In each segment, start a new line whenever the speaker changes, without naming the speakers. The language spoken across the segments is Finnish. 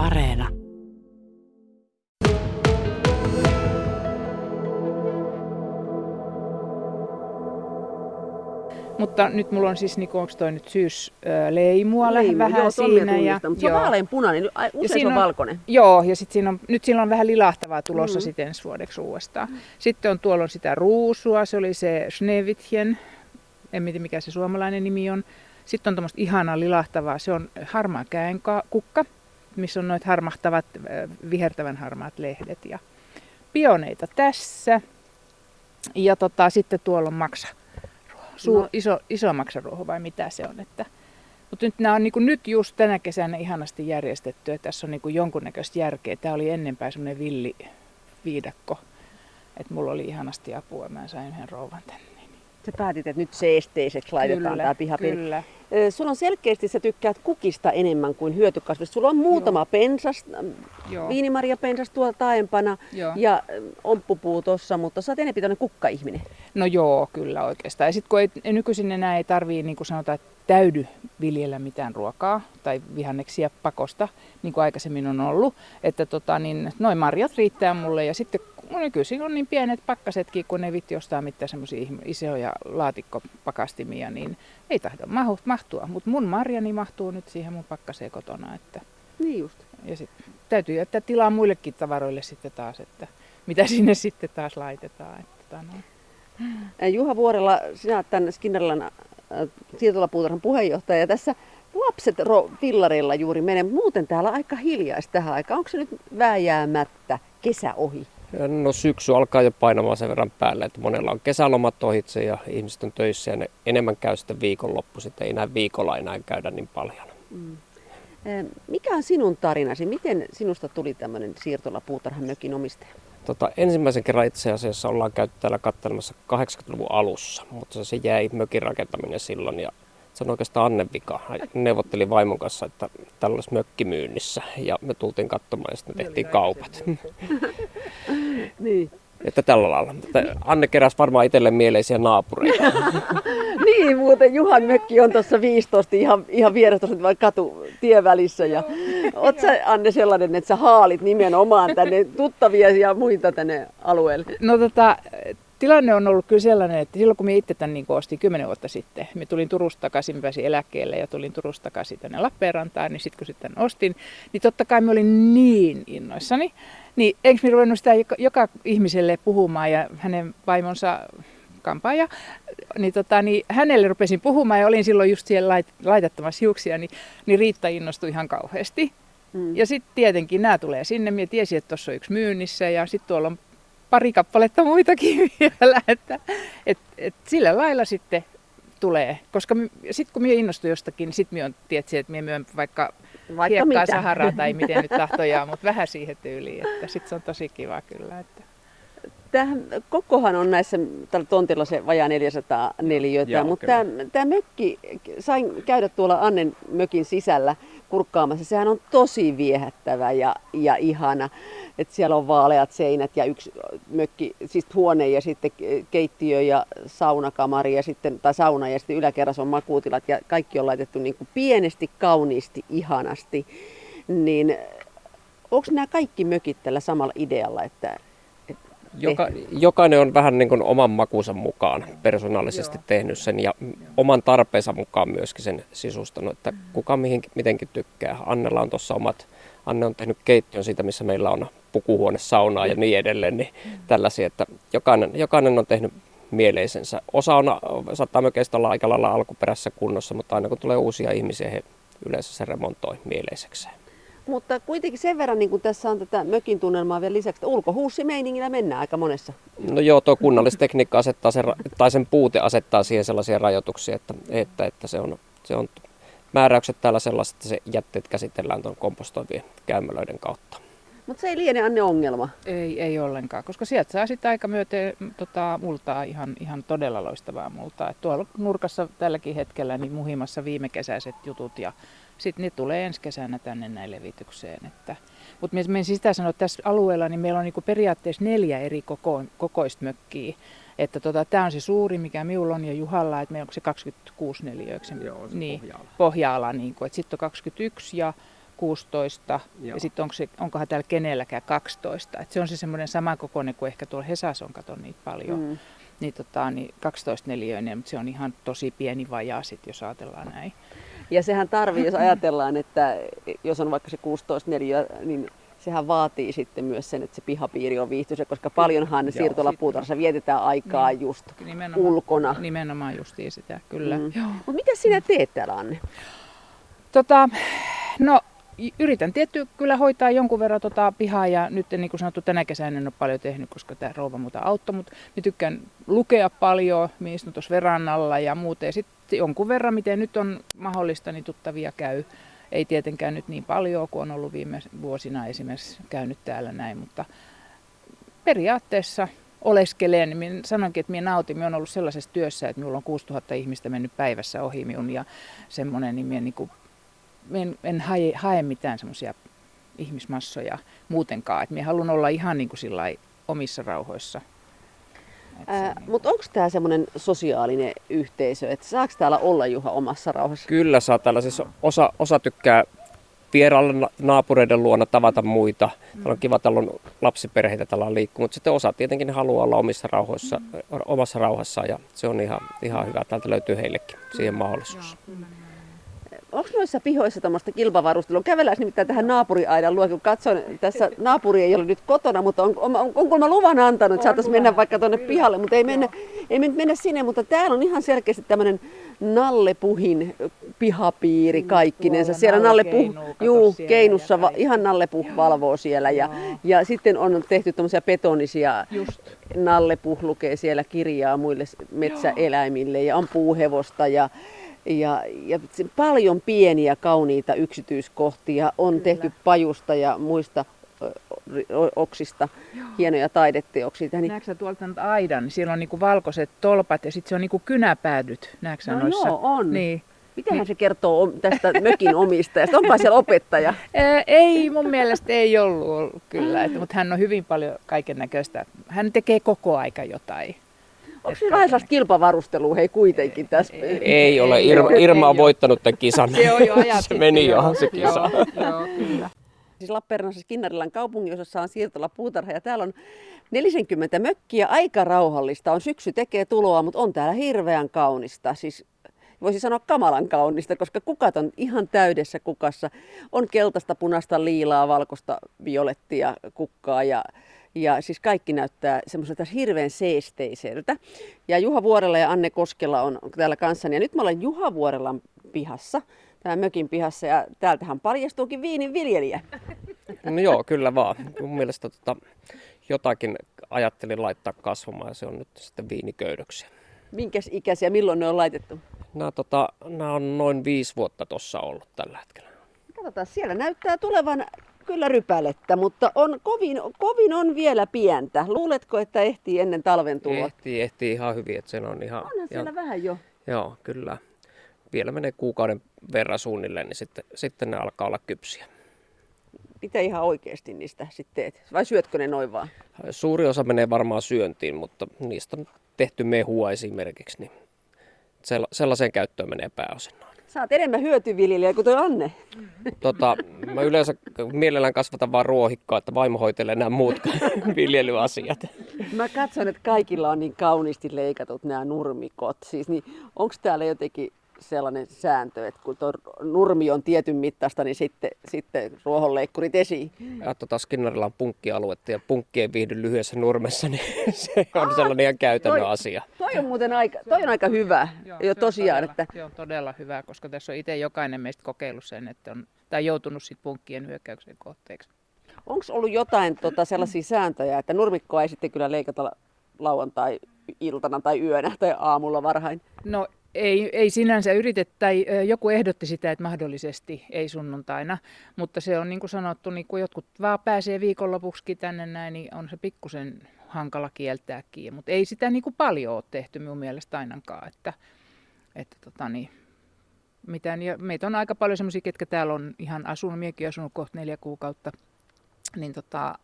Areena.
Mutta nyt mulla on siis, niin onko toi nyt syysleimua
Leimu,
vähän
joo,
siinä.
Ja, mutta se on vaaleanpunainen, ai- usein se on
on,
valkoinen.
Joo, ja sit siinä on, nyt siinä on vähän lilahtavaa tulossa
Mm.
mm. sitten ensi vuodeksi uudestaan. Sitten on tuolla on sitä ruusua, se oli se Schneewittchen, en tiedä mikä se suomalainen nimi on. Sitten on tuommoista ihanaa lilahtavaa, se on harmaa käenkukka, missä on noit harmahtavat, vihertävän harmaat lehdet. Ja pioneita tässä. Ja tota, sitten tuolla on maksa. Suur,
No.
iso, iso maksaruoho vai mitä se on. Että, mutta nyt nämä on niin nyt just tänä kesänä ihanasti järjestetty, että tässä on niin jonkunnäköistä järkeä. Tämä oli ennenpäin semmoinen villi viidakko, että mulla oli ihanasti apua, mä sain yhden rouvan tänne.
Sä päätit, että nyt seesteiseksi laitetaan tämä pihapeli.
kyllä.
Sulla on selkeästi, sä tykkäät kukista enemmän kuin hyötykasvista. Sulla on muutama pensas,
Joo.
viinimaria pensas tuolla taempana
Joo.
ja omppupuu tossa, mutta sä oot enempi tämmönen kukkaihminen.
No joo, kyllä oikeastaan. Ja sitten kun ei, nykyisin enää ei tarvii, niin kuin sanotaan, että täydy viljellä mitään ruokaa tai vihanneksia pakosta, niin kuin aikaisemmin on ollut. Että tota, niin, noin marjat riittää mulle ja sitten no nykyisin on niin pienet pakkasetkin, kun ne vitti ostaa mitään semmoisia isoja laatikkopakastimia, niin ei tahdo mahtua. Mutta mun marjani mahtuu nyt siihen mun pakkaseen kotona. Että,
Niin just.
ja sitten täytyy jättää tilaa muillekin tavaroille sitten taas, että mitä sinne sitten taas laitetaan. Että, no.
Juha Vuorella, sinä olet tämän Skinnerilan äh, siirtolapuutarhan puheenjohtaja ja tässä lapset ro- fillareilla juuri menee, muuten täällä aika hiljaista tähän aikaan. Onko se nyt vääjäämättä kesä ohi?
No syksy alkaa jo painamaan sen verran päälle, että monella on kesälomat ohitse ja ihmiset on töissä ja ne enemmän käy sitten viikonloppu, sitten ei enää viikolla enää käydä niin paljon.
Ä, Mikä on sinun tarinasi? Miten sinusta tuli tämmöinen siirtolapuutarhan mökin omistaja?
Tota, ensimmäisen kerran itse asiassa ollaan käyty täällä katselemassa 80-luvun alussa, mutta se jäi mökin rakentaminen silloin ja se on oikeastaan Annen vika. Hän Neuvotteli vaimon kanssa, että täällä olisi mökki myynnissä ja me tultiin katsomaan ja sitten tehtiin kaupat.
Niin.
Että tällä lailla. Mutta Anne keräsi varmaan itselleen mieleisiä naapureita.
niin, muuten Juhan mökki on tuossa 15 ihan, ihan vieressä tuossa vaan katu tien välissä. Ja oot sä Anne sellainen, että sä haalit nimenomaan tänne tuttavia ja muita tänne alueelle?
No tota, tilanne on ollut kyllä sellainen, että silloin kun minä itse tämän niin ostin kymmenen vuotta sitten, minä tulin Turusta takaisin, mä pääsin eläkkeelle ja tulin Turusta takaisin tänne Lappeenrantaan, niin sitten kun sitten ostin, niin totta kai mä olin niin innoissani. Niin eikö minä ruvennut sitä joka, joka ihmiselle puhumaan ja hänen vaimonsa kampaaja, niin, tota, niin hänelle rupesin puhumaan ja olin silloin just siellä lait, laitettamassa hiuksia, niin, niin Riitta innostui ihan kauheasti.
Mm.
Ja sitten tietenkin nämä tulee sinne. Minä tiesin, että tuossa on yksi myynnissä ja sitten tuolla on pari kappaletta muitakin vielä. Että, et, et sillä lailla sitten tulee. Koska sitten kun minä innostuin jostakin, niin sitten minä tietysti, että minä myön vaikka,
Vaikka
hiekkaa
mitä.
saharaa tai miten nyt tahtojaa, mutta vähän siihen tyyliin. Että sitten se on tosi kiva kyllä. Että.
Tämähän, kokohan on näissä tällä tontilla se vajaa 400 neliötä,
Joo,
mutta tämä, tämä mökki, sain käydä tuolla Annen mökin sisällä kurkkaamassa. Sehän on tosi viehättävä ja, ja ihana. että siellä on vaaleat seinät ja yksi mökki, siis huone ja sitten keittiö ja saunakamari ja sitten, tai sauna ja sitten yläkerrassa on makuutilat ja kaikki on laitettu niin kuin pienesti, kauniisti, ihanasti. Niin onko nämä kaikki mökit tällä samalla idealla, että
Joka, jokainen on vähän niin kuin oman makunsa mukaan persoonallisesti
Joo.
tehnyt sen ja oman tarpeensa mukaan myöskin sen sisustanut, että kuka mihin, mitenkin tykkää. Annella on tuossa omat, Anne on tehnyt keittiön siitä, missä meillä on pukuhuone, saunaa ja niin edelleen, niin tällaisia, että jokainen, jokainen on tehnyt mieleisensä. Osa on, saattaa mökeistä olla aika lailla alkuperäisessä kunnossa, mutta aina kun tulee uusia ihmisiä, he yleensä se remontoi mieleisekseen.
Mutta kuitenkin sen verran, niin kuin tässä on tätä mökin tunnelmaa vielä lisäksi, että ulkohuussimeiningillä mennään aika monessa.
No joo, tuo kunnallistekniikka asettaa sen, tai sen puute asettaa siihen sellaisia rajoituksia, että, että, että se, on, se on määräykset täällä sellaiset, että se jätteet käsitellään tuon kompostoivien käymälöiden kautta.
Mutta se ei liene Anne ongelma.
Ei, ei ollenkaan, koska sieltä saa sitten aika myöten tota, multaa, ihan, ihan todella loistavaa multaa. Et tuolla nurkassa tälläkin hetkellä niin muhimassa viime kesäiset jutut ja sitten ne tulee ensi kesänä tänne näin levitykseen. Että, mutta minä sitä sanoa, että tässä alueella niin meillä on niinku periaatteessa neljä eri koko, kokoista mökkiä. Että tota, tämä on se suuri, mikä minulla on ja Juhalla, että meillä on se 26 neliöksi.
Joo, se
niin,
pohja-ala.
pohja-ala. Niin kuin, että sitten on 21 ja 16
Joo.
ja sitten onko se, onkohan täällä kenelläkään 12. Et se on se semmoinen samankokoinen kuin ehkä tuolla Hesas on, katon niitä paljon. Mm. Niin, tota, niin 12 neliöinen, mutta se on ihan tosi pieni vajaa sit, jos ajatellaan näin.
Ja sehän tarvii, jos ajatellaan, että jos on vaikka se 16 neliö, niin sehän vaatii sitten myös sen, että se pihapiiri on viihtyisä, koska paljonhan siirtolapuutarhassa vietetään aikaa niin. just nimenomaan, ulkona.
Nimenomaan justiin sitä, kyllä. Mm.
Mutta mitä sinä teet täällä, Anne?
Tota, no yritän tietty kyllä hoitaa jonkun verran tota pihaa ja nyt niin kuin sanottu tänä kesänä en ole paljon tehnyt, koska tämä rouva muuta auttoi, mutta mä tykkään lukea paljon, mä istun tuossa verannalla ja muuten. Sitten jonkun verran, miten nyt on mahdollista, niin tuttavia käy. Ei tietenkään nyt niin paljon kuin on ollut viime vuosina esimerkiksi käynyt täällä näin, mutta periaatteessa oleskelen. Minä sanoinkin, että minä nautin. Minä olen ollut sellaisessa työssä, että minulla on 6000 ihmistä mennyt päivässä ohi minun ja semmoinen, niin minä niin kuin en, en hae, hae mitään semmoisia ihmismassoja muutenkaan. Et minä haluan olla ihan niin kuin omissa rauhoissa.
Niin Mutta onko tämä semmoinen sosiaalinen yhteisö, että saako täällä olla Juha omassa rauhassa?
Kyllä saa täällä. Siis osa, osa tykkää vierailla naapureiden luona tavata muita. Mm. Täällä on kiva, täällä on lapsiperheitä, täällä on liikkuu, mutta sitten osa tietenkin haluaa olla omissa rauhoissa, mm. omassa rauhassaan ja se on ihan, ihan hyvä. Täältä löytyy heillekin siihen mahdollisuus. Joo,
Onko noissa pihoissa tämmöistä kilpavarustelua? Kävellään nimittäin tähän naapuriaidan luo, kun katson, tässä naapuri ei ole nyt kotona, mutta on, on, on, onko mä luvan antanut, että saataisiin mennä vaikka tuonne pihalle, mutta ei mennä, ei mennä sinne, mutta täällä on ihan selkeästi tämmöinen Nallepuhin pihapiiri kaikkinensa. Siellä Nallepuh, juu, keinussa, ja ihan Nallepuh valvoo siellä ja, ja sitten on tehty tämmöisiä betonisia, Just. Nallepuh lukee siellä kirjaa muille metsäeläimille ja on puuhevosta ja ja, ja paljon pieniä kauniita yksityiskohtia on Kyllä. tehty pajusta ja muista oksista, Joo. hienoja taideteoksia.
Niin... Näetkö tuolta aidan? Siellä on niinku valkoiset tolpat ja sitten se on niinku kynäpäädyt. Näetkö
no
noissa?
joo, on. Niin. Mitähän niin. se kertoo tästä mökin omistajasta? Onpa siellä opettaja?
ei, mun mielestä ei ollut kyllä, että, mutta hän on hyvin paljon kaiken näköistä. Hän tekee koko aika jotain.
Onko se vähän sellaista kilpavarustelua hei kuitenkin tässä?
Ei, ei ole. Irma, Irma on voittanut tämän kisan.
se on jo
Se meni jo se kisa.
Joo, joo, kyllä.
Siis Lappeenrannassa Skinnarilan kaupungin, on siirtola puutarha ja täällä on 40 mökkiä, aika rauhallista. On syksy tekee tuloa, mutta on täällä hirveän kaunista. Siis voisi sanoa kamalan kaunista, koska kukat on ihan täydessä kukassa. On keltaista, punaista, liilaa, valkoista, violettia, kukkaa ja ja siis kaikki näyttää semmoiselta hirveän seesteiseltä. Ja Juha Vuorella ja Anne Koskela on täällä kanssani. Ja nyt mä olen Juha Vuorellan pihassa, tämä mökin pihassa, ja täältähän paljastuukin viinin viljelijä.
No joo, kyllä vaan. Mun mielestä tota, jotakin ajattelin laittaa kasvamaan ja se on nyt sitten viiniköydöksiä.
Minkäs ikäisiä, milloin ne on laitettu?
Nämä, tota, nämä on noin viisi vuotta tuossa ollut tällä hetkellä.
Katsotaan, siellä näyttää tulevan kyllä rypälettä, mutta on, kovin, kovin on vielä pientä. Luuletko, että ehtii ennen talven tuloa?
Ehtii, ehtii ihan hyvin, että sen on ihan...
Onhan siellä vähän jo.
Joo, kyllä. Vielä menee kuukauden verran suunnilleen, niin sitten, sitten ne alkaa olla kypsiä.
Mitä ihan oikeasti niistä sitten teet? Vai syötkö ne noin vaan?
Suuri osa menee varmaan syöntiin, mutta niistä on tehty mehua esimerkiksi, niin sellaiseen käyttöön menee pääosin.
Sä oot enemmän hyötyviljelijä kuin tuo Anne.
Tota, mä yleensä mielellään kasvatan vaan ruohikkoa, että vaimo hoitelee nämä muut viljelyasiat.
Mä katson, että kaikilla on niin kauniisti leikatut nämä nurmikot. Siis, niin, Onko täällä jotenkin sellainen sääntö, että kun tuo nurmi on tietyn mittaista, niin sitten, sitten ruohonleikkurit esiin.
Ja tota Skinnarilla on punkkialuetta ja punkki ei viihdy lyhyessä nurmessa, niin se on Aa, sellainen ihan käytännön
toi,
asia.
Toi on muuten aika, toi on aika hyvä. Joo, jo tosiaan,
todella, että... Se on todella hyvä, koska tässä on itse jokainen meistä kokeillut sen, että on, tai joutunut sit punkkien hyökkäyksen kohteeksi.
Onko ollut jotain tota, sellaisia sääntöjä, että nurmikkoa ei sitten kyllä leikata lauantai iltana tai yönä tai aamulla varhain?
No ei, ei sinänsä yritetä, tai joku ehdotti sitä, että mahdollisesti ei sunnuntaina, mutta se on niin kuin sanottu, niin kun jotkut vaan pääsee viikonlopuksi tänne näin, niin on se pikkusen hankala kieltääkin, mutta ei sitä niin kuin paljon ole tehty minun mielestä ainakaan, että, että tota niin, mitään, ja meitä on aika paljon semmoisia, ketkä täällä on ihan asunut, minäkin asunut kohta neljä kuukautta, niin tota,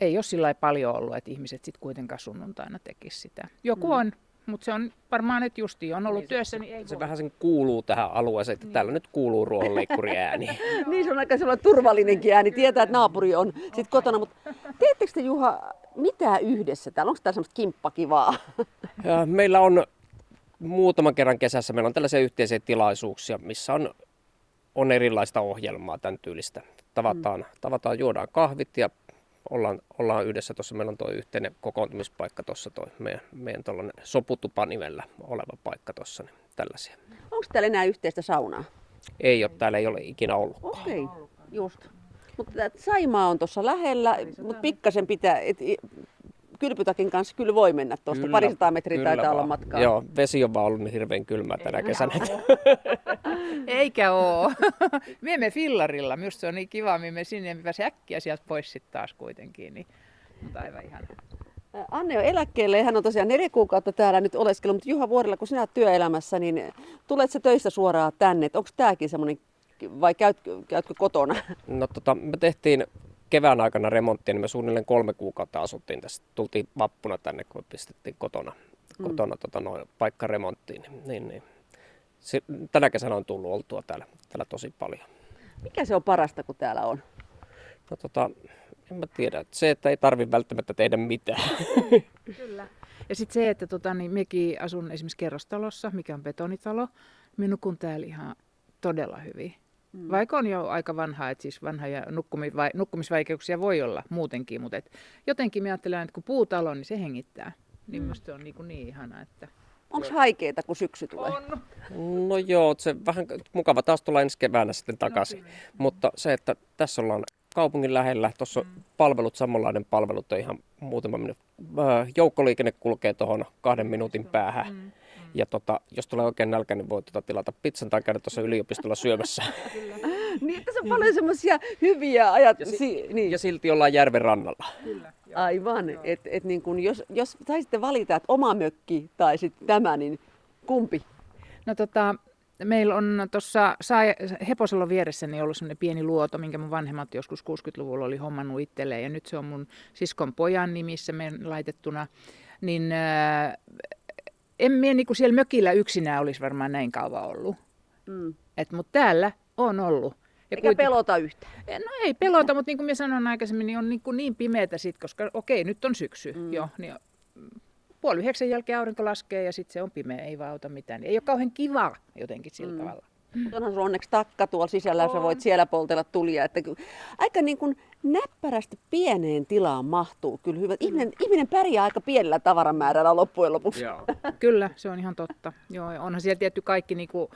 ei ole sillä paljon ollut, että ihmiset sitten kuitenkaan sunnuntaina tekisivät sitä. Joku mm. on mutta se on varmaan, että justi on ollut
Niin,
työssä, niin ei
Se
voi.
vähän sen kuuluu tähän alueeseen, että täällä nyt kuuluu ruohonleikkuri ääni.
Niin se on aika sellainen turvallinenkin ääni, tietää, että naapuri on sit kotona. Mutta teettekö te Juha mitään yhdessä täällä? Onko täällä semmoista kimppakivaa?
Ja meillä on muutaman kerran kesässä, meillä on tällaisia yhteisiä tilaisuuksia, missä on, on erilaista ohjelmaa tämän tyylistä. Tavataan, mm. tavataan juodaan kahvit ja ollaan, ollaan yhdessä tuossa. Meillä on tuo yhteinen kokoontumispaikka tuossa, toi meidän, meidän tuollainen soputupanimellä oleva paikka tuossa, niin tällaisia.
Onko täällä enää yhteistä saunaa?
Ei ole, täällä ei ole ikinä ollut.
Okei, okay, just. Mutta Saimaa on tuossa lähellä, mutta pikkasen pitää, et, kylpytakin kanssa kyllä voi mennä tuosta.
Kyllä,
Parisataa metriä
kyllä
taitaa olla
vaan.
matkaa.
Joo, vesi on vaan ollut niin hirveän kylmää tänä kesänä.
Eikä oo. me emme fillarilla. Minusta se on niin kiva, me sinne me pääsee äkkiä sieltä pois sitten taas kuitenkin. Niin. Mutta aivan ihan.
Anne on eläkkeelle, hän on tosiaan neljä kuukautta täällä nyt oleskellut, mutta Juha Vuorilla, kun sinä olet työelämässä, niin tulet sä töistä suoraan tänne? Onko tämäkin semmoinen, vai käytkö, käytkö kotona?
No tota, me tehtiin kevään aikana remonttia, niin me suunnilleen kolme kuukautta asuttiin tässä. Tultiin vappuna tänne, kun pistettiin kotona, kotona tota, noin, paikka remonttiin. Niin, niin. Se, tänä kesänä on tullut oltua täällä, täällä tosi paljon.
Mikä se on parasta, kun täällä on?
No tota, en mä tiedä. Se, että ei tarvi välttämättä tehdä mitään.
Kyllä. Ja sitten se, että tota, niin mekin asun esimerkiksi kerrostalossa, mikä on betonitalo. Minä nukun täällä ihan todella hyvin. Mm. Vaikka on jo aika vanha, että siis vanha ja nukkumi, vai, nukkumisvaikeuksia voi olla muutenkin, mutta et jotenkin mä ajattelen, että kun puutalo, niin se hengittää. Niin musta se on niin, kuin niin ihana, että...
Onko haikeeta, kun syksy tulee?
On.
No joo, se vähän mukava taas tulla ensi keväänä sitten takaisin. Mutta se, että tässä ollaan kaupungin lähellä, tuossa mm. palvelut, samanlainen palvelut on ihan muutama minuutti. Äh, Joukkoliikenne kulkee tuohon kahden minuutin päähän.
Mm.
Ja tota, jos tulee oikein nälkä, niin voi tota tilata pizzan tai käydä tuossa yliopistolla syömässä.
Niin, tässä on paljon semmoisia hyviä ajat.
Ja si-
niin.
ja silti ollaan järven rannalla.
Kyllä.
Aivan. Et, et niin kun jos, jos saisitte valita, että oma mökki tai sitten tämä, niin kumpi?
No tota, meillä on tuossa Heposelon vieressä niin ollut semmoinen pieni luoto, minkä mun vanhemmat joskus 60-luvulla oli hommannut itselleen. Ja nyt se on mun siskon pojan nimissä meidän laitettuna. Niin äh, en mie niinku siellä mökillä yksinään olisi varmaan näin kauan ollut.
Mm.
Mutta täällä on ollut. Ja
Eikä pelota yhtään.
No ei pelota, mutta niin kuin minä sanoin aikaisemmin, niin on niin, kuin niin pimeätä sitten, koska okei, nyt on syksy mm. jo. Niin mm, puoli yhdeksän jälkeen aurinko laskee ja sitten se on pimeä, ei vaan auta mitään. Ei ole kauhean kiva jotenkin sillä mm. tavalla.
Onhan sulla onneksi takka tuolla sisällä, ja sä voit siellä poltella tulia. Että ky- aika niin kuin näppärästi pieneen tilaan mahtuu kyllä hyvä. Ihminen, ihminen pärjää aika pienellä tavaramäärällä loppujen lopuksi.
Joo.
Kyllä, se on ihan totta. Joo, onhan siellä tietty kaikki, niin kuin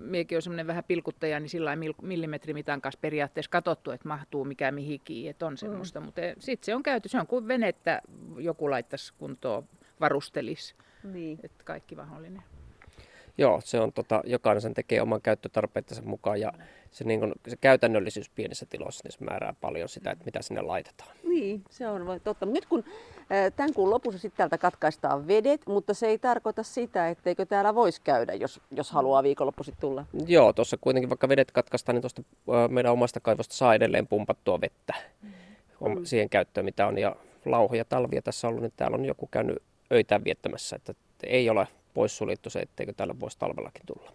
miekin on semmoinen vähän pilkuttaja, niin sillä millimetrimitan kanssa periaatteessa katsottu, että mahtuu mikä mihinkin, että on semmoista. Mm. Mutta sitten se on käyty, se on kuin venettä joku laittaisi kuntoon, varustelisi,
Niin.
että kaikki mahdollinen.
Joo, se on tota, jokainen sen tekee oman käyttötarpeittensa mukaan ja se, niin kun, se käytännöllisyys pienissä tiloissa niin se määrää paljon sitä, että mitä sinne laitetaan.
Niin, se on totta. Nyt kun tämän kuun lopussa sitten täältä katkaistaan vedet, mutta se ei tarkoita sitä, etteikö täällä voisi käydä, jos, jos haluaa viikonloppuisin tulla.
Joo, tuossa kuitenkin vaikka vedet katkaistaan, niin tuosta meidän omasta kaivosta saa edelleen pumpattua vettä mm. siihen käyttöön, mitä on. Ja lauhoja talvia tässä on ollut, niin täällä on joku käynyt öitään viettämässä, että ei ole poissuljettu se, etteikö täällä voisi talvellakin tulla.